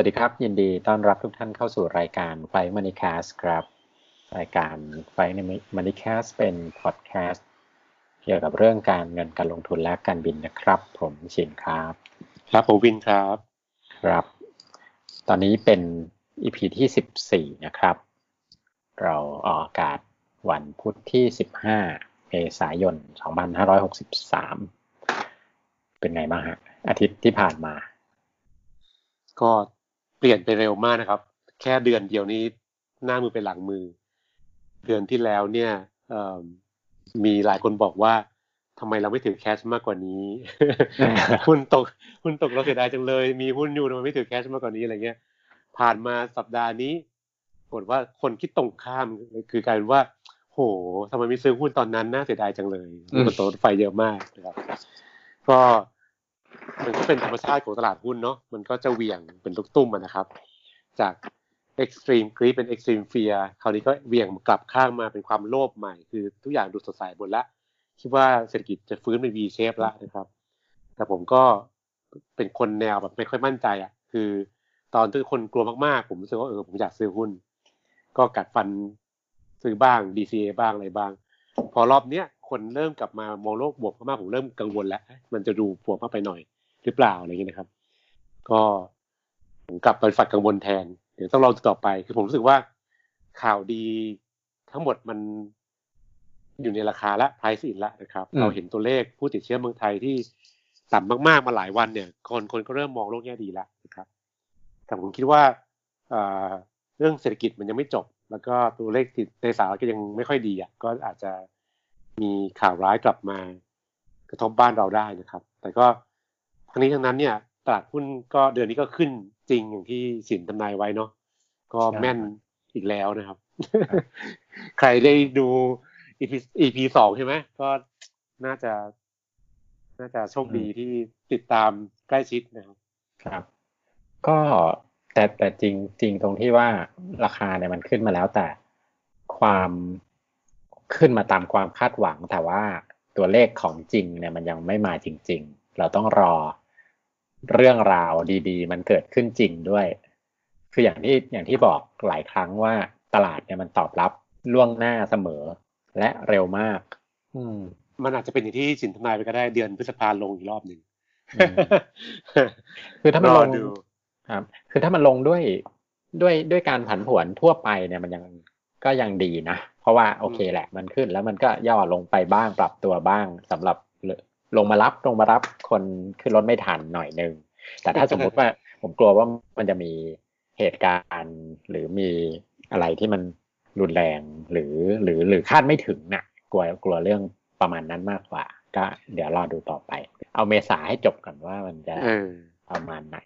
วัสดีครับ ยินดีต้อนรับทุกท่านเข้าสู่รายการไฟมันิคาสครับ รายการไฟมันิคาสเป็นพอดแคสต์เกี่ยวกับเรื่องการเงินการลงทุนและการบินนะครับ ผมชินครับ ครับผมวินครับครับ ตอนนี้เป็น EP ที่สิบสี่นะครับ เราออกอากาศวันพุธที่สิบห้าเมษายนสองพันห้าร้อยหกสิบสามเป็นไงบ้างฮะอาทิตย์ที่ผ่านมา ก็ เปลี่ยนไปเร็วมากนะครับ แค่เดือนเดียวนี้หน้ามือเป็นหลังมือ เดือนที่แล้วเนี่ยมีหลายคนบอกว่าทำไมเราไม่ถือแคชมากกว่านี้หุ้นตกหุ้นตกเราเสียดายจังเลย มีหุ้นอยู่ทำไมไม่ถือแคชมากกว่านี้อะไรเงี้ย ผ่านมาสัปดาห์นี้ปรากฏว่าคนคิดตรงข้ามคือการว่า โหทำไมไม่ซื้อหุ้นตอนนั้นน่าเสียดายจังเลยมันโตไฟเยอะมากนะครับ ก็ มันก็เป็นธรรมชาติของตลาดหุ้นเนาะมันก็จะเหวี่ยงเป็นลูกตุ้มนะครับ จาก extreme greed เป็น extreme fear คราวนี้ก็เหวี่ยงกลับข้างมาเป็นความโลภใหม่ คือทุกอย่างดูสดใสหมดแล้วคิดว่าเศรษฐกิจจะฟื้นเป็น V shape แล้วนะครับ แต่ผมก็เป็นคนแนวแบบไม่ค่อยมั่นใจอะ คือตอนที่คนกลัวมากๆ ผมรู้สึกว่าเออผมอยากซื้อหุ้น ก็กัดฟันซื้อบ้าง DCA บ้างอะไรบ้าง พอรอบเนี้ย คนเริ่มกลับมามองโลกบวกมากผมเริ่มกังวลแล้ว มันจะดูบวกมากไปหน่อยหรือเปล่าอะไรเงี้ยนะครับ ก็ผมกลับไปฝัดกังวลแทน เดี๋ยวต้องรอต่อไปคือผมรู้สึกว่าข่าวดีทั้งหมดมันอยู่ในราคาละ price in ละนะครับ เราเห็นตัวเลขผู้ติดเชื้อเมืองไทยที่ต่ำมากๆมาหลายวันเนี่ย คนคนก็เริ่มมองโลกแง่ดีแล้วนะครับ แต่ผมคิดว่าเรื่องเศรษฐกิจมันยังไม่จบ แล้วก็ตัวเลขในสหรัฐก็ยังไม่ค่อยดีอะก็อาจจะ มีข่าวร้ายกลับมากระทบบ้านเราได้นะครับ แต่ก็ทั้งนี้ทั้งนั้นเนี่ย ตลาดหุ้นก็เดือนนี้ก็ขึ้นจริงอย่างที่สินทำนายไว้เนาะก็แม่นอีกแล้วนะครับ ใครได้ดู EP EP สองใช่ไหมก็น่าจะ น่าจะโชคดีที่ติดตามใกล้ชิดนะครับ ครับ ก็แต่แต่จริงจริงตรงที่ว่าราคาเนี่ยมันขึ้นมาแล้วแต่ความ ขึ้นมาตามความคาดหวัง แต่ว่าตัวเลขของจริงเนี่ยมันยังไม่มาจริง ๆ เราต้องรอเรื่องราวดี ๆ มันเกิดขึ้นจริงด้วย คืออย่างที่อย่างที่บอกหลายครั้งว่าตลาดเนี่ยมันตอบรับล่วงหน้าเสมอและเร็วมาก อืม มันอาจจะเป็นอย่างที่สินทนายไปก็ได้เดือนพฤษภาลงอีกรอบหนึ่งคือถ้ามันลงครับ คือถ้ามันลงด้วยด้วยด้วยการผันผวนทั่วไปเนี่ยมันยังก็ยังดีนะเพ ราะว่าโอเคแหละ มันขึ้นแล้วมันก็ย่อลงไปบ้างปรับตัวบ้างสำหรับลงมารับลงมารับคนขึ้นรถไม่ทันหน่อยนึง แต่ถ้าสมมุติว่าผมกลัวว่ามันจะมีเหตุการณ์หรือมีอะไรที่มันรุนแรงหรือหรือหรือคาดไม่ถึงนะ่ะ กลัวกลัวเรื่องประมาณนั้นมากกว่า ก็เดี๋ยวรอดูต่อไป เอาเมษาให้จบก่อนว่ามันจะประมาณไหน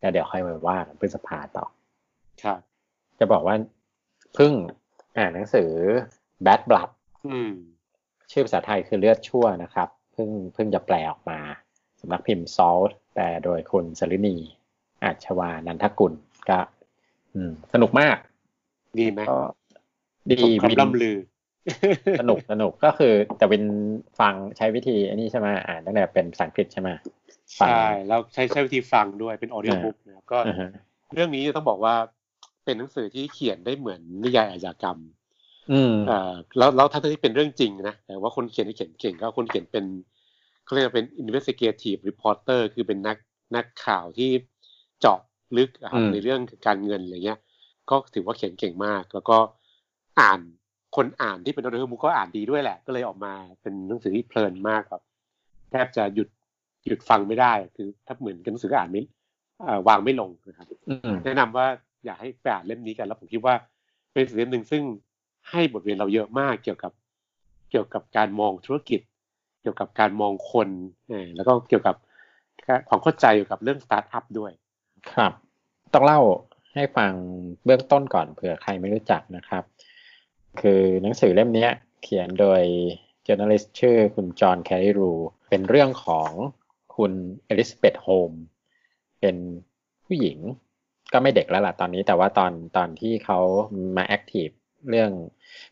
แล้วเดี๋ยวค่อยมาว่ากันพฤษภาต่อครับ จะบอกว่าเพิ่ง อ่านหนังสือ Bad Blood ชื่อภาษาไทยคือเลือดชั่วนะครับ เพิ่งเพิ่งจะแปลออกมาสำนักพิมพ์ซอลต์แปลโดยคุณสลินีอาชวานันทกุลก็สนุกมาก ดีไหมดีวินล่ำลือ สนุกสนุกก็คือ แต่วินฟังใช้วิธีอันนี้ใช่ไหมอ่านตั้งแต่เป็นภาษาอังกฤษใช่ไหมใช่แล้วใช้ใช้วิธีฟังด้วยเป็นออเดียบุ๊กนะก็เรื่องนี้ต้องบอกว่า เป็นหนังสือที่เขียนได้เหมือนนิยายอาชญากรรม อืมอ่าแล้วแล้วทั้งที่เป็นเรื่องจริงนะแต่ว่าคนเขียนที่เขียนเก่งก็คนเขียนเป็นเขาเรียกเป็น investigative reporter คือเป็นนักนักข่าวที่เจาะลึกในเรื่องการเงินอะไรเงี้ย ก็ถือว่าเขียนเก่งมาก แล้วก็อ่านคนอ่านที่เป็นออเดอร์มุกก็อ่านดีด้วยแหละ ก็เลยออกมาเป็นหนังสือที่เพลินมากครับแทบจะหยุดหยุดฟังไม่ได้ คือถ้าเหมือนกับหนังสืออ่านไม่วางไม่ลงนะครับแนะนำว่า อยากให้ไปอ่านเล่มนี้กันแล้วผมคิดว่าเป็นสือเล่มหนึ่งซึ่งให้บทเรียนเราเยอะมากเกี่ยวกับเกี่ยวกับการมองธุรกิจ เกี่ยวกับการมองคนแล้วก็เกี่ยวกับความเข้าใจเกี่ยวกับเรื่องสตาร์ทอัพด้วย ครับ ต้องเล่าให้ฟังเบื้องต้นก่อนเผื่อใครไม่รู้จักนะครับ คือหนังสือเล่มนี้เขียนโดย journalist ชื่อคุณจอห์นแคริรูเป็นเรื่องของคุณเอลิซาเบธโฮมส์เป็นผู้หญิง ก็ไม่เด็กแล้วล่ะตอนนี้ แต่ว่าตอนตอนที่เขามา active เรื่อง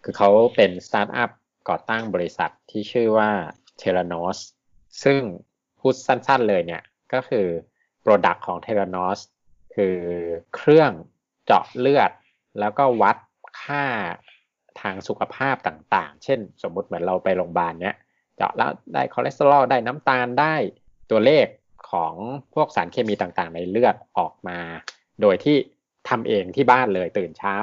คือเขาเป็นสตาร์ทอัพก่อตั้งบริษัทที่ชื่อว่า t e r a n o s ซึ่งพูดสั้นๆเลยเนี่ยก็คือ Product ของ t e r a n o s คือเครื่องเจาะเลือด แล้วก็วัดค่าทางสุขภาพต่างๆ เช่นสมมุติเหมือนเราไปโรงพยาบาลเนี้ยเจาะแล้วได้คอเลสเตอรอลได้น้ำตาลได้ตัวเลขของพวกสารเคมีต่างๆ ในเลือดออกมา โดยที่ทำเองที่บ้านเลยตื่นเช้า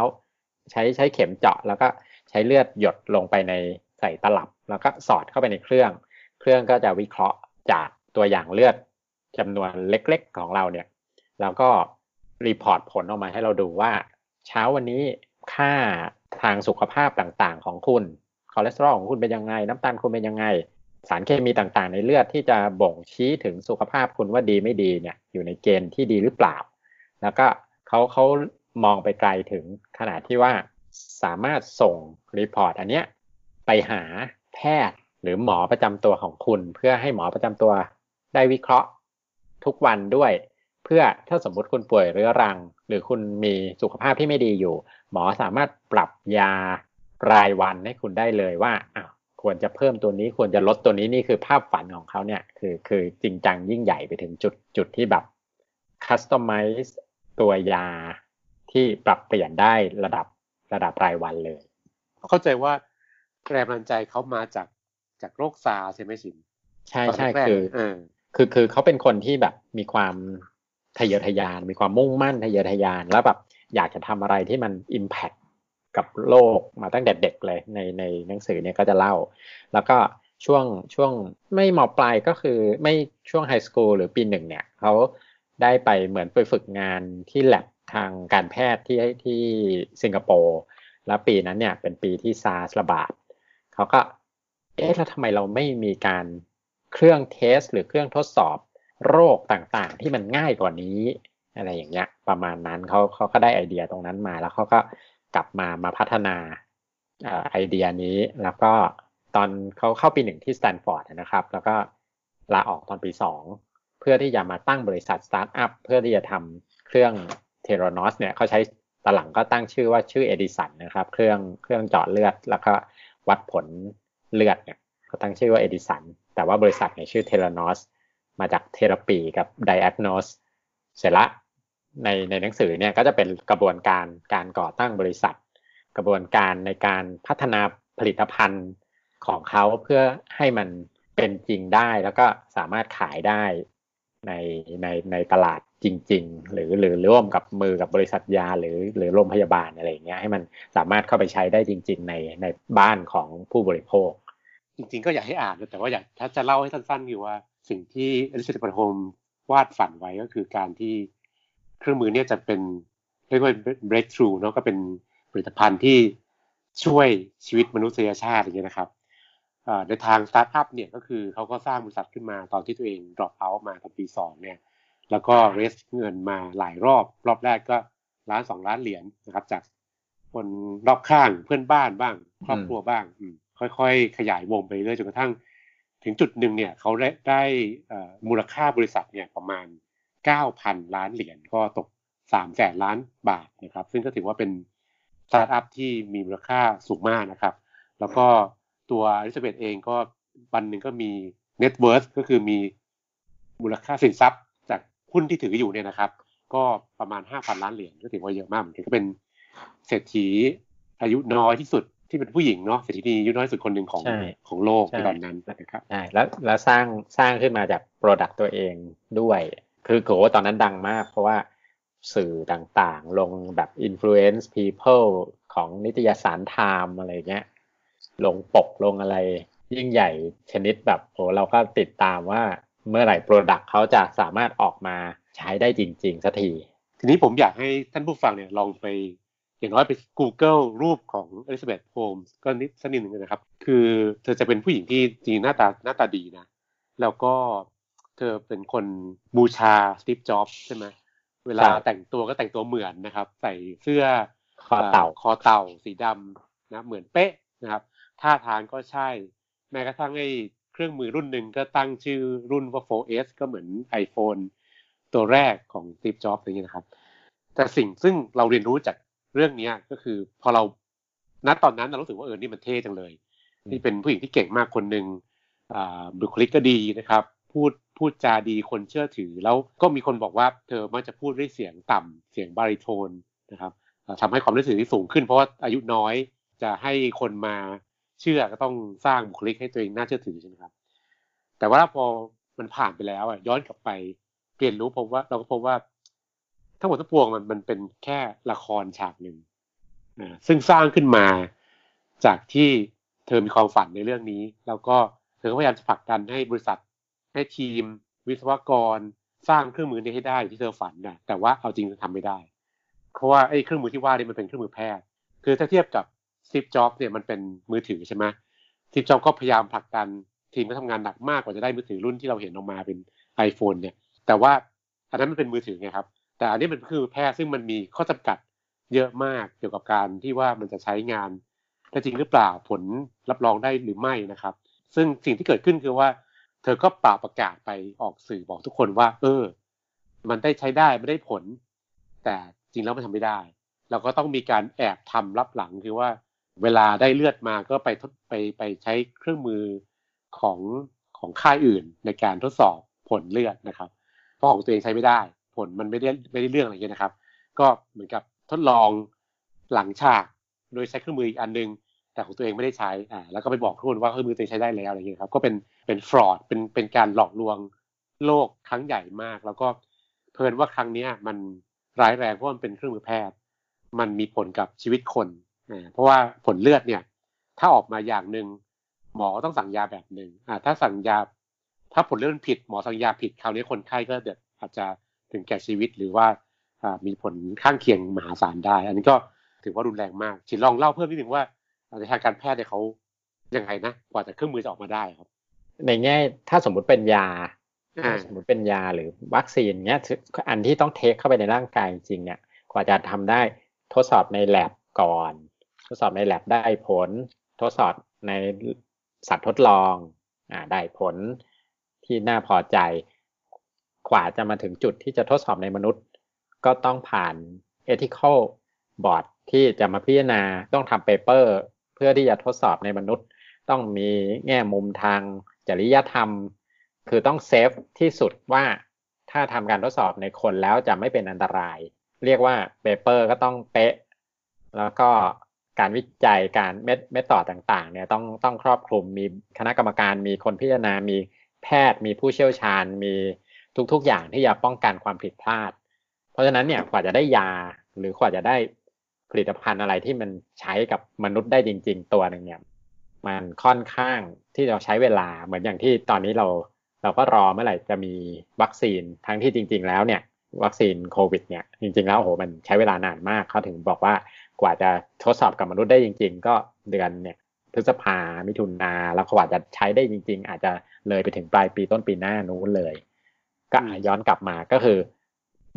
ใช้ใช้เข็มเจาะแล้วก็ใช้เลือดหยดลงไปในใส่ตลับ แล้วก็สอดเข้าไปในเครื่อง เครื่องก็จะวิเคราะห์จากตัวอย่างเลือดจำนวนเล็กๆของเราเนี่ย แล้วก็ report ผลออกมาให้เราดูว่า เช้าวันนี้ค่าทางสุขภาพต่างๆ ของคุณคอเลสเตอรอลของคุณเป็นยังไง น้ำตาลคุณเป็นยังไง สารเคมีต่างๆ ในเลือดที่จะบ่งชี้ถึงสุขภาพคุณว่าดีไม่ดีเนี่ยอยู่ในเกณฑ์ที่ดีหรือเปล่า แล้วก็เขาเขามองไปไกลถึงขนาดที่ว่าสามารถส่งรีพอร์ตอันเนี้ยไปหาแพทย์หรือหมอประจำตัวของคุณ เพื่อให้หมอประจำตัวได้วิเคราะห์ทุกวันด้วย เพื่อถ้าสมมุติคุณป่วยเรื้อรัง หรือคุณมีสุขภาพที่ไม่ดีอยู่ หมอสามารถปรับยารายวันให้คุณได้เลยว่าอ้าวควรจะเพิ่มตัวนี้ควรจะลดตัวนี้นี่คือภาพฝันของเขาเนี่ยคือคือจริงจังยิ่งใหญ่ไปถึงจุดจุดที่แบบคัส ตอมไมซ์ตัวยาที่ปรับเปลี่ยนได้ระดับระดับรายวันเลย เข้าใจว่าแรงบันดาลใจเขามาจากจากโรคซาใช่ไหมสินใช่ใช่ตนแรกๆคือเออคือคือเขาเป็นคนที่แบบมีความทะเยอทะยาน มีความมุ่งมั่นทะเยอทะยาน แล้วแบบอยากจะทำอะไรที่มันอิมแพ t กับโลกมาตั้งแต่เด็กเลยในในหนังสือเนี่ยก็จะเล่า แล้วก็ช่วงช่วงไม่มปลายก็คือไม่ช่วงไฮสคูลหรือปีหนึ่งเนี่ยเขา ได้ไปเหมือนไปฝึกงานที่แลบทางการแพทย์ที่ที่สิงคโปร์แล้วปีนั้นเนี่ยเป็นปีที่ซาร์สระบาดเขาก็เอ๊ะแล้วทำไมเราไม่มีการเครื่องเทส หรือเครื่องทดสอบโรคต่างๆ ที่มันง่ายกว่านี้อะไรอย่างเงี้ยประมาณนั้นเขาเขาก็ได้ไอเดียตรงนั้นมาแล้วเขาก็กลับมามาพัฒนาไอเดียนี้แล้วก็ตอนเขาเข้าปีหนึ่งที่สแตนฟอร์ดนะครับ แล้วก็ลาออกตอนปีสอง เพื่อที่จะมาตั้งบริษัทสตาร์ทอัพเพื่อที่จะทำเครื่อง Theranos เนี่ยเขาใช้ตหลังก็ตั้งชื่อว่าชื่อเอดิสันนะครับ เครื่องเครื่องเจาะเลือด แล้วก็วัดผลเลือดเนี่ยเขาตั้งชื่อว่าเอดิสันแต่ว่าบริษัทเนี่ยชื่อเทโรนอสมาจากเทราปีกับไดแอ g โนสเสร็จละในในหนังสือเนี่ยก็จะเป็นกระบวนการการก่อตั้งบริษัท กระบวนการในการพัฒนาผลิตภัณฑ์ของเขาเพื่อให้มันเป็นจริงได้แล้วก็สามารถขายได้ ในในในตลาดจริง ๆ หรือหรือร่วมกับมือกับบริษัทยาหรือหรือโรงพยาบาลอะไรอย่างเงี้ยให้มันสามารถเข้าไปใช้ได้จริง ๆ ในในบ้านของผู้บริโภค จริง ๆ ก็อยากให้อ่านนะแต่ว่าอยากถ้าจะเล่าให้สั้นๆคือว่า สิ่งที่อลิซาเบธโฮมวาดฝันไว้ก็คือการที่เครื่องมือเนี่ยจะเป็นเรียกว่า breakthrough เนาะก็เป็นผลิตภัณฑ์ที่ช่วยชีวิตมนุษยชาติอย่างเงี้ยนะครับ ในทางสตาร์ทอัพเนี่ยก็คือเขาก็สร้างบริษัทขึ้นมาตอนที่ตัวเอง drop out มาตอนปีสองเนี่ยแล้วก็ raise เงินมาหลายรอบ รอบแรกก็ล้านสองล้านเหรียญนะครับ จากคนรอบข้างเพื่อนบ้านบ้าง ครอบครัวบ้างค่อยๆ ขยายวงไปเรื่อยจนกระทั่ง ถึงจุดหนึ่งเนี่ยเขาได้ได้มูลค่าบริษัทเนี่ยประมาณ 9,000 ล้านเหรียญก็ตก3แสนล้านบาทนะครับ ซึ่งก็ถือว่าเป็นสตาร์ทอัพที่มีมูลค่าสูงมากนะครับ แล้วก็ ตัวอลิซาเบธเองก็วันหนึ่งก็มี net worth ก็คือมีมูลค่าสินทรัพย์ จากหุ้นที่ถืออยู่เนี่ยนะครับ ก็ประมาณ 5,000 ล้านเหรียญก็ถือว่าเยอะมากเหมือนกันก็เป็นเศรษฐีอายุน้อยที่สุดที่เป็นผู้หญิงเนาะเศรษฐีนีอายุน้อยที่สุดคนหนึ่งของใช่ของโลกใช่ในตอนนั้นนะครับใช่แล้วแล้วสร้างสร้างขึ้นมาจาก product ตัวเองด้วย คือโหตอนนั้นดังมาก เพราะว่าสื่อต่างๆ ลงแบบ influence people ของนิตยสารไทม์อะไรเงี้ย ลงปกลงอะไร ยิ่งใหญ่ชนิดแบบโหเราก็ติดตามว่าเมื่อไหร่ product เขาจะสามารถออกมาใช้ได้จริงๆสักที ทีนี้ผมอยากให้ท่านผู้ฟังเนี่ยลองไปอย่างน้อยไป Google รูปของอลิซาเบธโฮมส์ก็นิดสักนิดหนึ่งนะครับ คือเธอจะเป็นผู้หญิงที่จริงๆหน้าตาหน้าตาดีนะ แล้วก็เธอเป็นคนบูชาสตีฟจ็อบส์ใช่ไหมเวลาครับแต่งตัวก็แต่งตัวเหมือนนะครับ ใส่เสื้อคอเต่าคอเต่าสีดำนะเหมือนเป๊ะนะครับ ท่าทางก็ใช่ แม้กระทั่งไอ้เครื่องมือรุ่นหนึ่งก็ตั้งชื่อรุ่นว่า 4S ก็เหมือน iPhone ตัวแรกของ Steve Jobs อย่างนี้ยนะครับ แต่สิ่งซึ่งเราเรียนรู้จากเรื่องนี้ก็คือพอเราณตอนนั้นเรารู้สึกว่าเออนี่มันเท่จังเลย นี่เป็นผู้หญิงที่เก่งมากคนหนึ่งอ่าบุคลิกก็ดีนะครับ พูดพูดจาดีคนเชื่อถือ แล้วก็มีคนบอกว่าเธอมักจะพูดด้วยเสียงต่ำเสียงบาริโทนนะครับทำให้ความรู้สึกที่สูงขึ้นเพราะว่าอายุน้อยจะให้คนมา เชื่อก็ต้องสร้างบุคลิกให้ตัวเองน่าเชื่อถือใช่ไหมครับ แต่ว่าพอมันผ่านไปแล้วอะย้อนกลับไปเปลี่ยนรู้พบว่าเราก็พบว่า ทั้งหมดทั้งปวงมันมันเป็นแค่ละครฉากหนึ่งนะซึ่งสร้างขึ้นมาจากที่เธอมีความฝันในเรื่องนี้ แล้วก็เธอก็พยายามจะผลักดันให้บริษัทให้ทีม วิศวกรสร้างเครื่องมือนี้ให้ได้ที่เธอฝันนะแต่ว่าเอาจริงทำไม่ได้ เพราะว่าไอ้เครื่องมือที่ว่านี่มันเป็นเครื่องมือแพทย์ คือถ้าเทียบกับ ซิปจ็อบเนี่ยมันเป็นมือถือใช่ไหมซิปจ็อบก็พยายามผลักดันทีมก็ทำงานหนักมากกว่าจะได้มือถือรุ่นที่เราเห็นออกมาเป็น iPhone เนี่ย แต่ว่าอันนั้นมันเป็นมือถือไงครับ แต่อันนี้มันคือแพทย์ซึ่งมันมีข้อจำกัดเยอะมากเกี่ยวกับการที่ว่ามันจะใช้งานได้จริงหรือเปล่าผลรับรองได้หรือไม่นะครับ ซึ่งสิ่งที่เกิดขึ้นคือว่า เธอก็ปราประกาศไปออกสื่อบอกทุกคนว่า เออ มันได้ใช้ได้ไม่ได้ผล แต่จริงแล้วมันทำไม่ได้ เราก็ต้องมีการแอบทำรับหลังคือว่า เวลาได้เลือดมาก็ไปทดไปไปใช้เครื่องมือของของค่ายอื่นในการทดสอบผลเลือดนะครับ เพราะของตัวเองใช้ไม่ได้ ผลมันไม่ได้ไม่ได้เรื่องอะไรเงี้ยนะครับ ก็เหมือนกับทดลองหลังฉาก โดยใช้เครื่องมืออีกอันนึง แต่ของตัวเองไม่ได้ใช้อ่าแล้วก็ไปบอกทุกคนว่าเครื่องมือตัวเองใช้ได้แล้วอะไรเงี้ยครับก็เป็นเป็นฟรอดเป็นเป็นการหลอกลวงโลกครั้งใหญ่มาก แล้วก็เพลินว่าครั้งเนี้ยมันร้ายแรงเพราะมันเป็นเครื่องมือแพทย์ มันมีผลกับชีวิตคน เพราะว่าผลเลือดเนี่ย ถ้าออกมาอย่างหนึ่งหมอต้องสั่งยาแบบหนึ่งอ่าถ้าสั่งยา ถ้าผลเลือดผิดหมอสั่งยาผิดคราวนี้คนไข้ก็เดือดอาจจะถึงแก่ชีวิตหรือว่ามีผลข้างเคียงมหาศาลได้ อันนี้ก็ถือว่ารุนแรงมากฉินลองเล่าเพิ่มนิดนึงว่าในทางการแพทย์เนี่ยเขายังไงนะกว่าจะเครื่องมือจะออกมาได้ครับ ในแง่ถ้าสมมุติเป็นยาสมมติเป็นยาหรือวัคซีนเนี้ยอันที่ต้องเทคเข้าไปในร่างกายจริงเนี่ย กว่าจะทำได้ทดสอบในแ a บก่อน ทดสอบในแ a บได้ผล ทดสอบในสัตว์ทดลองอ่าได้ผลที่น่าพอใจกว่าจะมาถึงจุดที่จะทดสอบในมนุษย์ ก็ต้องผ่าน ethical board ที่จะมาพิจารณาต้องทำ paper เพื่อที่จะทดสอบในมนุษย์ ต้องมีแง่มุมทางจริยธรรม คือต้อง safe ที่สุดว่าถ้าทำการทดสอบในคนแล้วจะไม่เป็นอันตราย เรียกว่า paper ก็ต้องเป๊ะ แล้วก็ การวิจัยการ method method ต่างๆเนี่ยต้องต้องครอบคลุมมีคณะกรรมการมีคนพิจารณา มีแพทย์ มีผู้เชี่ยวชาญ มีทุกๆอย่างที่จะป้องกันความผิดพลาด เพราะฉะนั้นเนี่ยกว่าจะได้ยาหรือกว่าจะได้ผลิตภัณฑ์อะไรที่มันใช้กับมนุษย์ได้จริง ๆ ตัวหนึ่งเนี่ยมันค่อนข้างที่จะใช้เวลาเหมือนอย่างที่ตอนนี้เราเราก็รอเมื่อไหร่จะมีวัคซีนทั้งที่จริง ๆ แล้วเนี่ย วัคซีนโควิดเนี่ยจริง ๆ แล้วโอ้โหมันใช้เวลานานมากเขาถึงบอกว่า กว่าจะทดสอบกับมนุษย์ได้จริง ๆ ก็เดือนเนี่ยพฤษภามิถุนาแล้วกว่าจะใช้ได้จริง ๆ อาจจะเลยไปถึงปลายปีต้นปีหน้านู้นเลย ก็ย้อนกลับมาก็คือ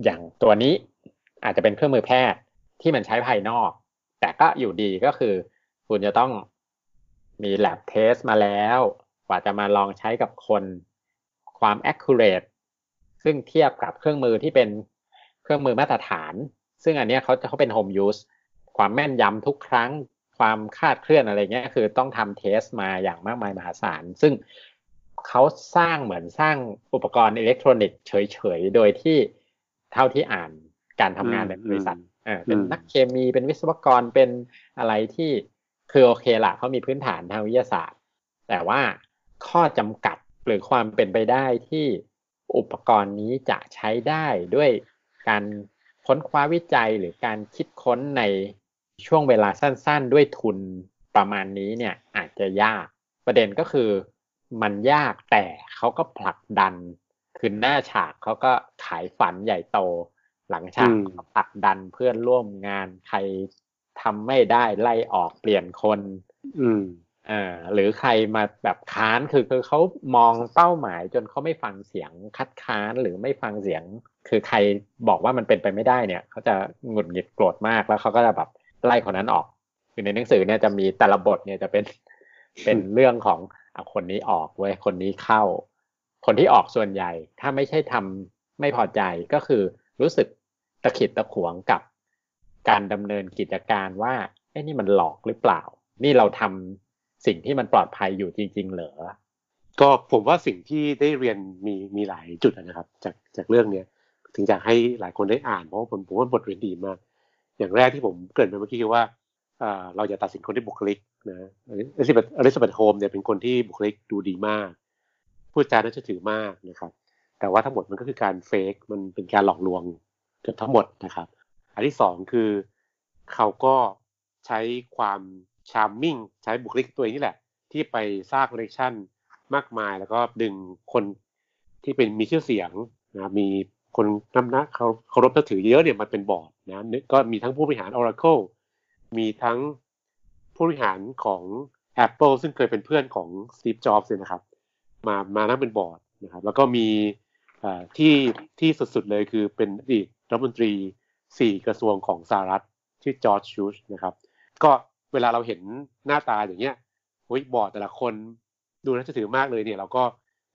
อย่างตัวนี้อาจจะเป็นเครื่องมือแพทย์ที่มันใช้ภายนอก แต่ก็อยู่ดีก็คือ คุณจะต้องมี lab test มาแล้ว กว่าจะมาลองใช้กับคนความ accurate ซึ่งเทียบกับเครื่องมือที่เป็นเครื่องมือมาตรฐาน ซึ่งอันนี้เขาจะเขาเป็น home use ความแม่นยำทุกครั้งความคาดเคลื่อนอะไรเงี้ยคือต้องทำเทสมาอย่างมากมายมหาศาล ซึ่งเขาสร้างเหมือนสร้างอุปกรณ์อิเล็กทรอนิกส์เฉยๆ โดยที่เท่าที่อ่านการทำงานในบริษัทเป็นนักเคมีเป็นวิศวกรเป็นอะไรที่คือโอเคละเขามีพื้นฐานทางวิทยาศาสตร์ แต่ว่าข้อจำกัดหรือความเป็นไปได้ที่อุปกรณ์นี้จะใช้ได้ด้วยการค้นคว้าวิจัยหรือการคิดค้นใน ช่วงเวลาสั้นๆ ด้วยทุนประมาณนี้เนี่ยอาจจะยาก ประเด็นก็คือมันยากแต่เขาก็ผลักดัน คือหน้าฉากเขาก็ขายฝันใหญ่โต หลังฉากผลักดันเพื่อนร่วมงานใครทำไม่ได้ไล่ออกเปลี่ยนคน อืมอ่าหรือใครมาแบบค้านคือคือเขามองเป้าหมายจนเขาไม่ฟังเสียงคัดค้านหรือไม่ฟังเสียง คือใครบอกว่ามันเป็นไปไม่ได้เนี่ยเขาจะหงุดหงิดโกรธมากแล้วเขาก็จะแบบ ไล่คนนั้นออก คือในหนังสือเนี่ยจะมีแต่ละบทเนี่ยจะเป็นเป็นเรื่องของอคนนี้ออกเว้ยคนนี้เข้า คนที่ออกส่วนใหญ่ ถ้าไม่ใช่ทำไม่พอใจก็คือรู้สึกตะขิดตะขวงกับการดำเนินกิจการว่าไอ้นี่มันหลอกหรือเปล่า นี่เราทำสิ่งที่มันปลอดภัยอยู่จริง ๆ เหรอก็ผมว่าสิ่งที่ได้เรียนมีมีหลายจุดนะครับ จากจากเรื่องเนี้ยถึงจะให้หลายคนได้อ่านเพราะผมผมว่าบทเรียนดีมาก อย่างแรกที่ผมเกริ่นไปเมื่อกี้คือว่าเราอย่าตัดสินคนที่บุคลิกนะอลิซาเบธอลิซาเบธโฮมเนี่ยเป็นคนที่บุคลิกดูดีมากพูดจาน่าเชื่อถือมากนะครับ แต่ว่าทั้งหมดมันก็คือการ fake มันเป็นการหลอกลวงเกือบทั้งหมดนะครับ อันที่สองคือเขาก็ใช้ความ charming ใช้บุคลิกตัวเองนี่แหละ ที่ไปสร้าง connectionมากมาย แล้วก็ดึงคนที่เป็นมีชื่อเสียงนะมี คนน้ำนักเขาเคารพถือเยอะเนี่ยมันเป็นบอร์ดนะก็มีทั้งผู้บริหาร Oracle มีทั้งผู้บริหารของ Apple ซึ่งเคยเป็นเพื่อนของ Steve Jobs เลยนะครับ มามานั่งเป็นบอร์ดนะครับแล้วก็มีที่ที่สุดๆเลยคือเป็นอดีตรัฐมนตรีสี่กระทรวงของสหรัฐชื่อจอร์จชูชนะครับ ก็เวลาเราเห็นหน้าตาอย่างเงี้ยโอ้ยบอร์ดแต่ละคนดูน่าจะถือมากเลยเนี่ย เราก็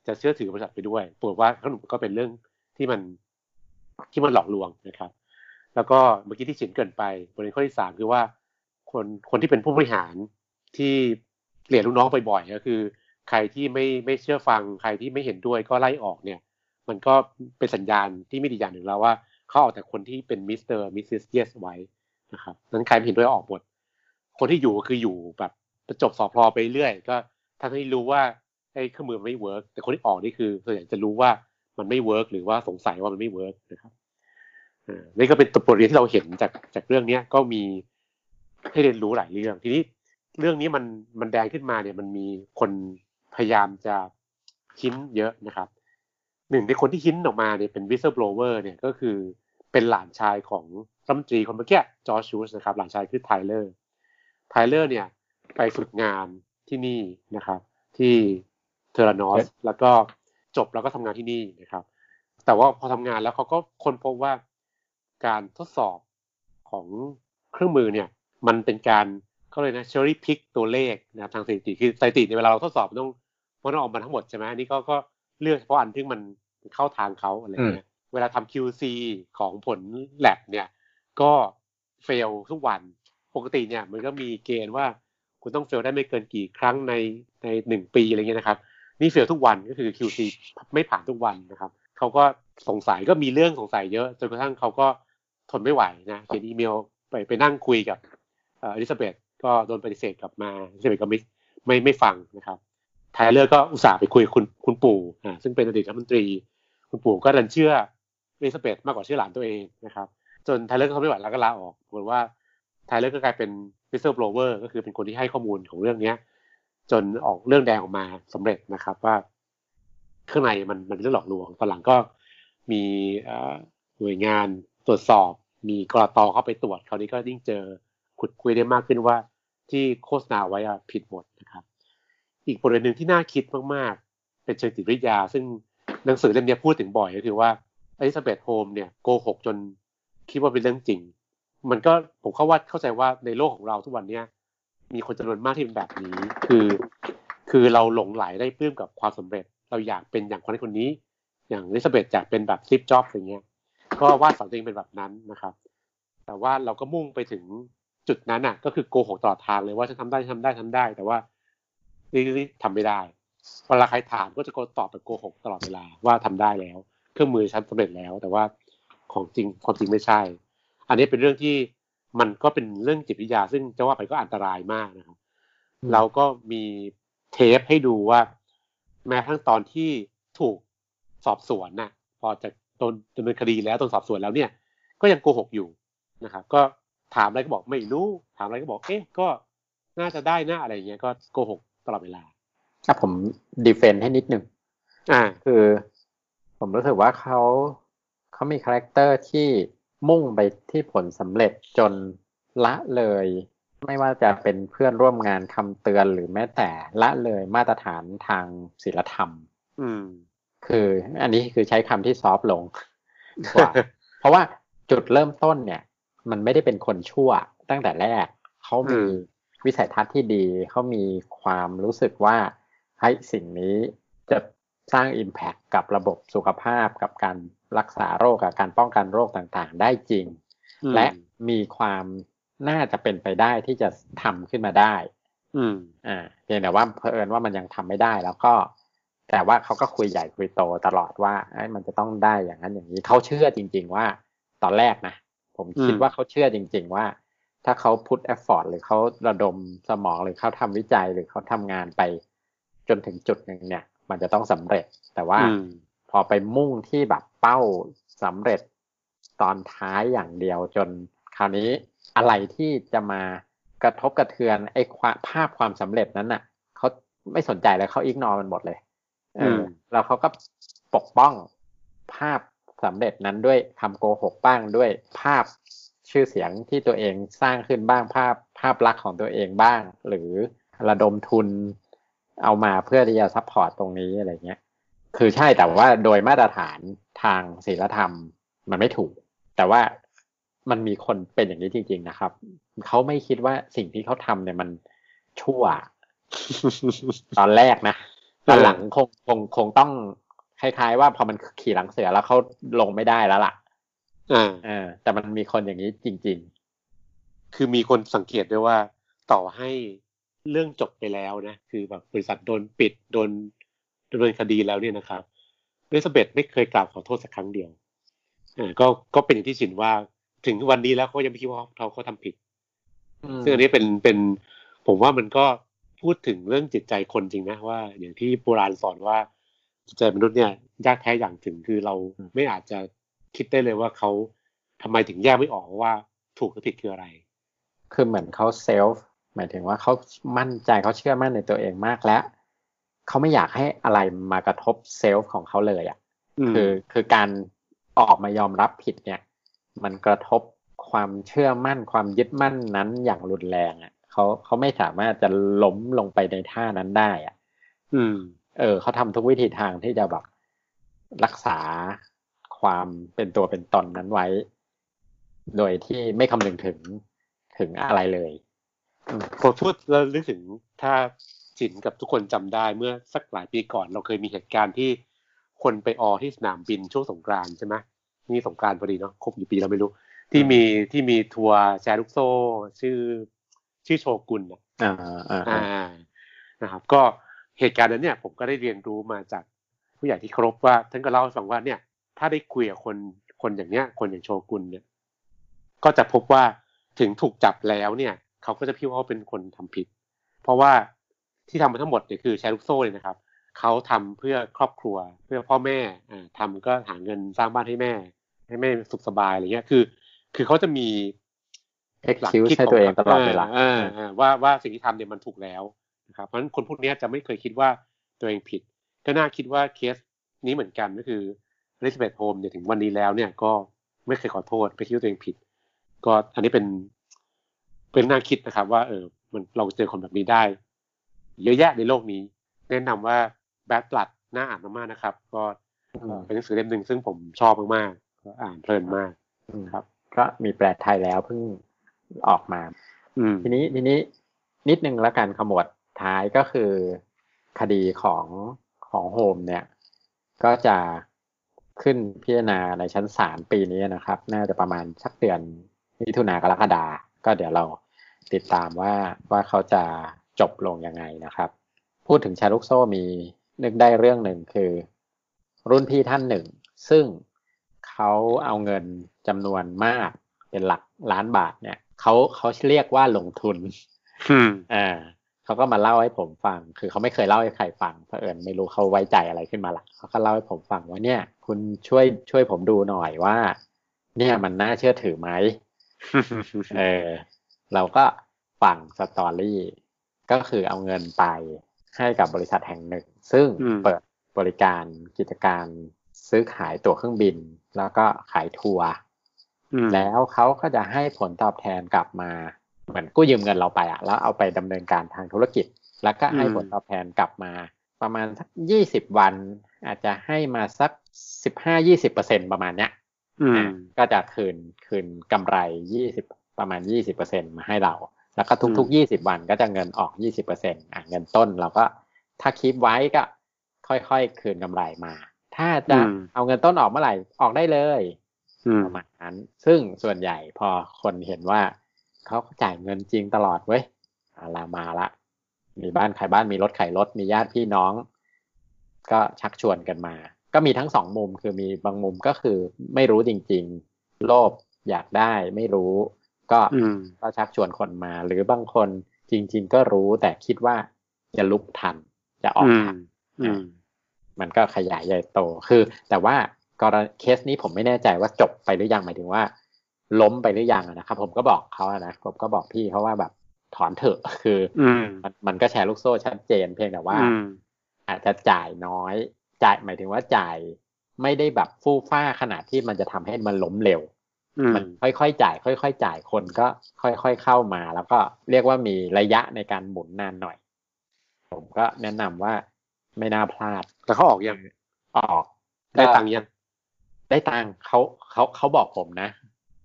จะเชื่อถือบริษัทไปด้วยปวดว่าขนมก็เป็นเรื่องที่มัน ที่มันหลอกลวงนะครับ แล้วก็เมื่อกี้ที่ฉินเกินไปบริเวณข้อที่สามคือว่าคนคนที่เป็นผู้บริหารที่เปลี่ยนลูกน้องไปบ่อยก็คือ ใครที่ไม่ไม่เชื่อฟังใครที่ไม่เห็นด้วยก็ไล่ออกเนี่ย มันก็เป็นสัญญาณที่ไม่ดีอย่างหนึ่งแล้วว่าเขาเอาแต่คนที่เป็น Mister Missis Yes ไว้นะครับนั้นใครไม่เห็นด้วยออกหมดคนที่อยู่ก็คืออยู่แบบประจบสอพลอไปเรื่อยก็ทั้งที่รู้ว่าไอ้เครื่องมือมันไม่ work แต่คนที่ออกนี่คือส่วนใหญ่จะรู้ว่า มันไม่ work หรือว่าสงสัยว่ามันไม่ work นะครับอ่านี่ก็เป็นตัวบทเรียนที่เราเห็นจากจากเรื่องเนี้ยก็มีให้เรียนรู้หลายเรื่อง ทีนี้เรื่องนี้มันมันแดงขึ้นมาเนี่ยมันมีคนพยายามจะดิ้นเยอะนะครับหนึ่งในคนที่ดิ้นออกมาเนี่ยเป็น whistleblower เนี่ยก็คือเป็นหลานชายของรัฐมนตรีคนเมื่อกี้จอร์ชูสนะครับ หลานชายคือไทเลอร์ไทเลอร์เนี่ยไปฝึกงานที่นี่นะครับ ที่ Theranos แล้วก็ จบแล้วก็ทำงานที่นี่นะครับ แต่ว่าพอทำงานแล้วเขาก็ค้นพบว่าการทดสอบของเครื่องมือเนี่ยมันเป็นการเขาเรียกนะ cherry pick ตัวเลขนะทางสถิติคือสถิติในเวลาเราทดสอบต้องมันต้องออกมาทั้งหมดใช่ไหมนี่ก็ก็เลือกเฉพาะอันที่มันเข้าทางเขาอะไรเงี้ยเวลาทำ QC ของผล lab เนี่ยก็เฟลทุกวันปกติเนี่ยมันก็มีเกณฑ์ว่าคุณต้องเฟลได้ไม่เกินกี่ครั้งในในหนึ่งปีอะไรเงี้ยนะครับ นี่เฟลทุกวันก็คือ QC ไม่ผ่านทุกวันนะครับเขาก็สงสัยก็มีเรื่องสงสัยเยอะ จนกระทั่งเขาก็ทนไม่ไหวนะเขียนอีเมลไปไปนั่งคุยกับอลิซาเบธก็โดนปฏิเสธกลับมาอลิซาเบธก็ไม่ไม่ไม่ฟังนะครับไทเลอร์ก็อุตส่าห์ไปคุยคุณคุณปู่อ่าซึ่งเป็นอดีตรัฐมนตรี คุณปู่ก็ดันเชื่ออลิซาเบธมากกว่าเชื่อหลานตัวเองนะครับ จนไทเลอร์ก็ทนไม่ไหวแล้วก็ลาออกปรากฏว่าไทเลอร์ก็กลายเป็น whistleblower ก็คือเป็นคนที่ให้ข้อมูลของเรื่องเนี้ย จนออกเรื่องแดงออกมาสำเร็จนะครับว่าข้างในมันมันเรื่องหลอกลวงตอนหลังก็มีหน่วยงานตรวจสอบ มีกรตเข้าไปตรวจคราวนี้ก็ยิ่งเจอขุดคุยได้มากขึ้นว่าที่โฆษณาไว้ผิดหมดนะครับ อีกประเด็นหนึ่งที่น่าคิดมากๆ เป็นเชิงจิตวิทยา ซึ่งหนังสือเล่มนี้พูดถึงบ่อยก็คือว่าอลิซาเบธโฮมเนี่ยโกหกจนคิดว่าเป็นเรื่องจริง มันก็ผมเข้าว่าเข้าใจว่าในโลกของเราทุกวันเนี้ย มีคนจำนวนมากที่เป็นแบบนี้ คือ คือเราหลงไหลได้ปลื้มกับความสำเร็จ เราอยากเป็นอย่างคนคนนี้ อย่างลิซาเบธอยากเป็นแบบซิปจ็อบอย่างเงี้ย ก็วาดฝันตัวเองเป็นแบบนั้นนะครับ แต่ว่าเราก็มุ่งไปถึงจุดนั้นอะ ก็คือโกหกตลอดทางเลยว่าฉันทำได้ทำได้ทำได้ แต่ว่านี่ทำไม่ได้เวลาใครถามก็จะโกตอบแบบโกหกตลอดเวลาว่าทำได้แล้ว เครื่องมือฉันสำเร็จแล้ว แต่ว่าของจริงความจริงไม่ใช่ อันนี้เป็นเรื่องที่ มันก็เป็นเรื่องจิตวิทยา ซึ่งจะว่าไปก็อันตรายมากนะครับ เราก็มีเทปให้ดูว่า แม้ทั้งตอนที่ถูกสอบสวนน่ะ พอจะโดนดำเนินคดีแล้วโดนสอบสวนแล้วเนี่ย ก็ยังโกหกอยู่นะครับ ก็ถามอะไรก็บอกไม่รู้ ถามอะไรก็บอก เอ๊ะก็น่าจะได้นะอะไรเงี้ยก็โกหกตลอดเวลาถ้าผม defend ให้นิดนึงอ่า คือ ผมรู้สึกว่าเขาเขามี character ที่ มุ่งไปที่ผลสำเร็จจนละเลย ไม่ว่าจะเป็นเพื่อนร่วมงานคำเตือนหรือแม้แต่ละเลยมาตรฐานทางศีลธรรม อืม คืออันนี้คือใช้คำที่ซอฟลงกว่าเพราะว่าจุดเริ่มต้นเนี่ย มันไม่ได้เป็นคนชั่วตั้งแต่แรกเขามีวิสัยทัศน์ที่ดีเขามีความรู้สึกว่าให้สิ่งนี้จะสร้าง Impact กับระบบสุขภาพกับการ รักษาโรคกับการป้องกันโรคต่างๆ ได้จริง และมีความน่าจะเป็นไปได้ที่จะทำขึ้นมาได้ อืมอ่าเพียงแต่ว่าเพอิญว่ามันยังทำไม่ได้แล้วก็ แต่ว่าเขาก็คุยใหญ่คุยโตตลอดว่าไอ้มันจะต้องได้อย่างนั้นอย่างนี้เขาเชื่อจริง ๆ ว่าตอนแรกนะผมคิดว่าเขาเชื่อจริง ๆ ว่า ถ้าเขา put effort หรือเขาระดมสมองหรือเขาทำวิจัยหรือเขาทำงานไป จนถึงจุดหนึ่งเนี่ย มันจะต้องสำเร็จ แต่ว่า อืมพอไปมุ่งที่แบบเป้าสำเร็จตอนท้ายอย่างเดียวจนคราวนี้อะไรที่จะมากระทบกระเทือนไอ้ความภาพความสำเร็จนั้นน่ะเขาไม่สนใจเลยเขาอิกนอมันหมดเลยเอออมแล้วเขาก็ปกป้องภาพสำเร็จนั้นด้วยคำโกหกบ้างด้วยภาพชื่อเสียงที่ตัวเองสร้างขึ้นบ้างภาพภาพลักษณ์ของตัวเองบ้าง หรือระดมทุนเอามาเพื่อที่จะ support ตรงนี้อะไรเงี้ย คือใช่แต่ว่าโดยมาตรฐานทางศีลธรรมมันไม่ถูก แต่ว่ามันมีคนเป็นอย่างนี้จริง ๆ นะครับ เขาไม่คิดว่าสิ่งที่เขาทำเนี่ยมันชั่ว ตอนแรกนะตอนหลังคงคงคงต้องคล้าย ๆ ว่าพอมันขี่หลังเสือแล้วเขาลงไม่ได้แล้วล่ะอ่าเออแต่มันมีคนอย่างนี้จริงคือมีคนสังเกตด้วยว่า ต่อให้เรื่องจบไปแล้วนะ คือแบบบริษัทโดนปิดโดน ดำเนินคดีแล้วเนี่ยนะครับเอลิซาเบธไม่เคยกล่าวขอโทษสักครั้งเดียวอ่าก็ก็เป็นอย่างที่สินว่าถึงวันนี้แล้วเขายังไม่คิดว่าเขาเขาทำผิดๆซึ่งอันนี้เป็นเป็นผมว่ามันก็พูดถึงเรื่องจิตใจคนจริงนะว่า อย่างที่โบราณสอนว่าจิตใจมนุษย์เนี่ยยากแท้อย่างถึงคือเราไม่อาจจะคิดได้เลยว่าเขาทำไมถึงแยกไม่ออกว่าถูกหรือผิดคืออะไร คือเหมือนเขาเซลฟ์หมายถึงว่าเขามั่นใจเขาเชื่อมั่นในตัวเองมากแล้ว เขาไม่อยากให้อะไรมากระทบเซลฟ์ของเขาเลยอะมคือคือการออกมายอมรับผิดเนี่ย มันกระทบความเชื่อมั่นความยึดมั่นนั้นอย่างรุนแรงอะเขาเขาไม่สามารถจะล้มลงไปในท่านั้นได้อะ อืม เออเขาทำทุกวิธีทางที่จะแบบรักษาความเป็นตัวเป็นตนนั้นไว้ โดยที่ไม่คำนึงถึงถึงอะไรเลยอืมพอพูดแล้วนึกถึงถ้า จินกับทุกคนจำได้เมื่อสักหลายปีก่อน เราเคยมีเหตุการณ์ที่คนไปออที่สนามบินช่วงสงกรานต์ใช่ไหมนี่สงกรานต์พอดีเนาะครบกี่ปีเราไม่รู้ ที่มีที่มีทัวร์แชร์ลูกโซ่ ชื่อ ชื่อโชกุนอะอ่าอ่าอ่าอ่านะครับ ก็เหตุการณ์นั้นเนี่ย ผมก็ได้เรียนรู้มาจากผู้ใหญ่ที่เคารพว่าท่านก็เล่าให้ฟังว่าเนี่ย ถ้าได้คุยกับคนคนอย่างเนี้ย คนอย่างโชกุนเนี่ย ก็จะพบว่าถึงถูกจับแล้วเนี่ย เขาก็จะพิดว่าเขาเป็นคนทำผิด เพราะว่า ที่ทำมาทั้งหมดเนี่ยคือแชร์ลูกโซ่เลยนะครับเขาทำเพื่อครอบครัวเพื่อพ่อแม่อ่าทำก็หาเงินสร้างบ้านให้แม่ ให้แม่สุขสบายอะไรเงี้ยคือ คือเขาจะมีเอ็กคิวให้ตัวเองตลอดเวลาออออว่าว่าสิ่งที่ทำเนี่ยมันถูกแล้วนะครับเพราะฉะนั้นคนพวกเนี้ยจะไม่เคยคิดว่าตัวเองผิด ก็น่าคิดว่าเคสนี้เหมือนกันก็คืออลิซาเบธโฮมเนี่ยถึงวันนี้แล้วเนี่ยก็ไม่เคยขอโทษไม่คิดว่าตัวเองผิด ก็อันนี้เป็น เป็นน่าคิดนะครับ ว่าเออมันเราเจอคนแบบนี้ได้ เยอะแยะในโลกนี้ แนะนำว่าแบด b ลัดน่าอ่านมากๆนะครับ ก็อืมเป็นหนังสือเล่มหนึ่งซึ่งผมชอบมากๆก็อ่านเพลินมากอืมครับ ก็มีแปลไทยแล้วเพิ่งออกมาอืมทีนี้ทีนี้นิดนึงแล้วกันขมวดท้ายก็คือคดีของของโฮมเนี่ย ก็จะขึ้นพิจารณาในชั้นศาลปีนี้นะครับ น่าจะประมาณสักเดือนมิถุนากรกฎาก็เดี๋ยวเราติดตามว่าว่าเขาจะ จบลงยังไงนะครับ พูดถึงชาลุกโซ่มีนึกได้เรื่องหนึ่งคือ รุ่นพี่ท่านหนึ่ง ซึ่งเขาเอาเงินจำนวนมากเป็นหลักล้านบาทเนี่ยเขาเขาเรียกว่าลงทุนอืมอ่าเขาก็มาเล่าให้ผมฟัง คือเขาไม่เคยเล่าให้ใครฟังเพราะเอิญไม่รู้เขาไว้ใจอะไรขึ้นมาละเขาก็เล่าให้ผมฟังว่าเนี่ย คุณช่วยช่วยผมดูหน่อยว่า เนี่ยมันน่าเชื่อถือไหมเออเราก็ฟังสตอรี่ ก็คือเอาเงินไปให้กับบริษัทแห่งหนึ่ง ซึ่งอืมเปิดบริการกิจการซื้อขายตั๋วเครื่องบิน แล้วก็ขายทัวร์อืมแล้วเขาก็จะให้ผลตอบแทนกลับมา เหมือนกู้ยืมเงินเราไปอะแล้วเอาไปดำเนินการทางธุรกิจ แล้วก็ให้อืมผลตอบแทนกลับมา ประมาณสักยี่สิบวัน อาจจะให้มาสักสิบห้ายี่สิบเปอร์เซ็นประมาณเนี้ยอืมอะก็จะคืนคืนกำไรยี่สิบประมาณยี่สิบเปอร์เซ็นมาให้เรา แล้วก็ทุกๆยี่สิบวันก็จะเงินออกยี่สิบเปอร์เซ็นอะเงินต้นเราก็ถ้าคีปไว้ก็ค่อยๆคืนกำไรมา ถ้าจะอืมเอาเงินต้นออกเมื่อไหร่ออกได้เลยอืมประมาณนั้น ซึ่งส่วนใหญ่พอคนเห็นว่าเขาจ่ายเงินจริงตลอดเว้ยอาลามาละ มีบ้านขายบ้านมีรถขายรถมีญาติพี่น้อง ก็ชักชวนกันมา ก็มีทั้งสองมุมคือมีบางมุมก็คือไม่รู้จริง ๆ โลภอยากได้ไม่รู้ ก็อืมก็ชักชวนคนมา หรือบางคนจริง ๆ ก็รู้แต่คิดว่าจะลุกทันจะออกอืมทันอืมมันก็ขยายใหญ่โตคือ แต่ว่ากรณีเคสนี้ผมไม่แน่ใจว่าจบไปหรือยังหมายถึงว่า ล้มไปหรือยังอะนะครับ ผมก็บอกเขาอะนะผมก็บอกพี่เขาว่าแบบถอนเถอะคืออืมมันมันก็แชร์ลูกโซ่ชัดเจนเพียงแต่ว่าอืมอาจจะจ่ายน้อย จ่ายหมายถึงว่าจ่ายไม่ได้แบบฟู่ฟ้าขนาดที่มันจะทำให้มันล้มเร็วอื มมันค่อยๆจ่าย ค่อยๆจ่ายคนก็ค่อยๆเข้ามา แล้วก็เรียกว่ามีระยะในการหมุนนานหน่อย ผมก็แนะนำว่าไม่น่าพลาดแต่เขาออกยังออก ได้ตังค์ยัง ได้ตังค์เขาเขาเขาบอกผมนะ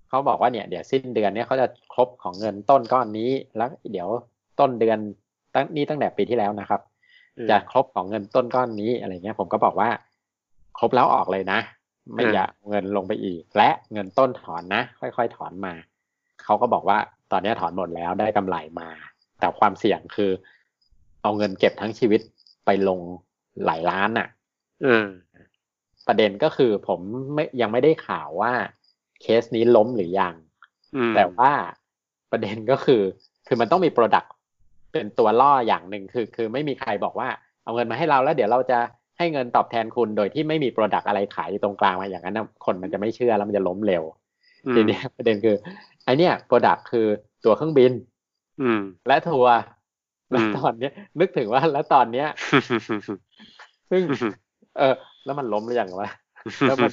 เขาบอกว่าเนี่ยเดี๋ยวสิ้นเดือนเนี่ยเขาจะครบของเงินต้นก้อนนี้ แล้วเดี๋ยวต้นเดือนตั้งนี่ตั้งแต่ปีที่แล้วนะครับ จะครบของเงินต้นก้อนนี้อะไรเงี้ย ผมก็บอกว่า ครบแล้วออกเลยนะ ไม่อืมอยากเงินลงไปอีก และเงินต้นถอนนะ ค่อยๆถอนมาเขาก็บอกว่าตอนนี้ถอนหมดแล้วได้กำไรมา แต่ความเสี่ยงคือ เอาเงินเก็บทั้งชีวิตไปลงหลายล้านน่ะเออประเด็นก็คือผมไม่ยังไม่ได้ข่าวว่าเคสนี้ล้มหรือยังอืมแต่ว่าประเด็นก็คือ คือมันต้องมี product เป็นตัวล่ออย่างหนึ่งคือ คือไม่มีใครบอกว่า เอาเงินมาให้เราแล้วเดี๋ยวเราจะ ให้เงินตอบแทนคุณโดยที่ไม่มี product อะไรขายอยู่ตรงกลางมาอย่างนั้นนะคนมันจะไม่เชื่อแล้วมันจะล้มเร็วอืมทีเนี้ยประเด็นคือไอเนี้ย product คือตัวเครื่องบิน อืม และทัวร์และอืมตอนเนี้ย นึกถึงว่าแล้วตอนเนี้ย ซึ่ง เออ แล้วมันล้มหรือยังวะแล้วมัน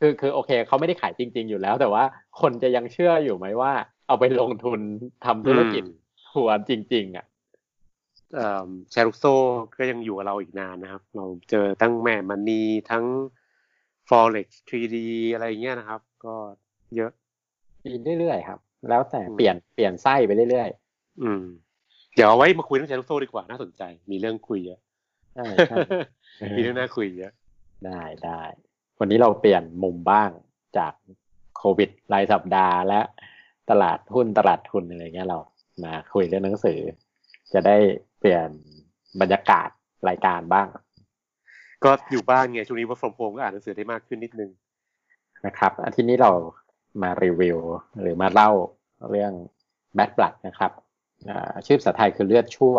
คือคือโอเคเขาไม่ได้ขายจริง ๆ อยู่แล้ว แต่ว่าคนจะยังเชื่ออยู่ไหมว่า เอาไปลงทุนทำธุรกิจอืมทัวร์จริง ๆ อะเอ่อ แชร์ลูกโซ่ก็ยังอยู่กับเราอีกนานนะครับ เราเจอทั้งแม่มันนีทั้ง Forex 3D อะไรอย่างเงี้ยนะครับ ก็เยอะมีเรื่อยๆครับ แล้วแต่อืมเปลี่ยนเปลี่ยนไส้ไปเรื่อยอืม เดี๋ยวเอาไว้มาคุยเรื่องแชร์ลูกโซ่ดีกว่าน่าสนใจ มีเรื่องคุยเยอะๆใช่ใช่มีเรื่องน่าคุยเยอะ ได้ได้วันนี้เราเปลี่ยนมุมบ้างจากโควิดรายสัปดาห์และตลาดหุ้นตลาดทุนอะไรเงี้ยเรามาคุยเรื่องหนังสือ จะได้เปลี่ยนบรรยากาศรายการบ้าง ก็อยู่บ้านไงช่วงนี้ work from home ก็อ่านหนังสือได้มากขึ้นนิดนึงนะครับอาทิตย์นี้เรามารีวิว หรือมาเล่าเรื่อง Bad Blood นะครับอ่าชื่อภาษาไทยคือเลือดชั่ว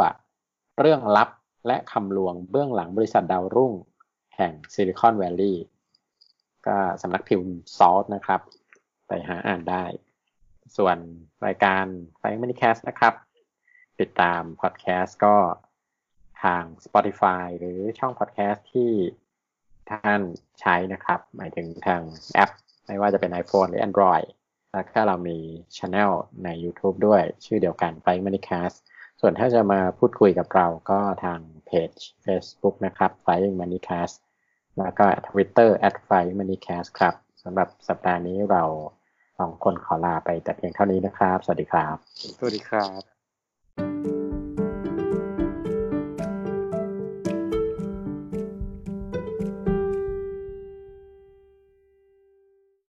เรื่องลับและคำลวงเบื้องหลังบริษัทดาวรุ่ง แห่งซิลิคอนแวลลีย์ก็สำนักพิมพ์ Salt นะครับ ไปหาอ่านได้ ส่วนรายการไฟมินิแคสนะครับ ติดตามพอดแคสต์ก็ทาง Spotify หรือช่องพอดแคสต์ที่ท่านใช้นะครับ หมายถึงทางแอป ไม่ว่าจะเป็น iPhone หรือ Android แล้วก็เรามีช anel ใน YouTube ด้วยชื่อเดียวกัน f i m a n i c a s t ส่วนถ้าจะมาพูดคุยกับเราก็ทางเพจ Facebook นะครับ f i m a n i c a s t แล้วก็ Twitter at f i m a n i c a s t ครับสำหรับสัปดาห์นี้เราสองคนขอลาไปแต่เพียงเท่านี้นะครับ สวัสดีครับ สวัสดีครับ you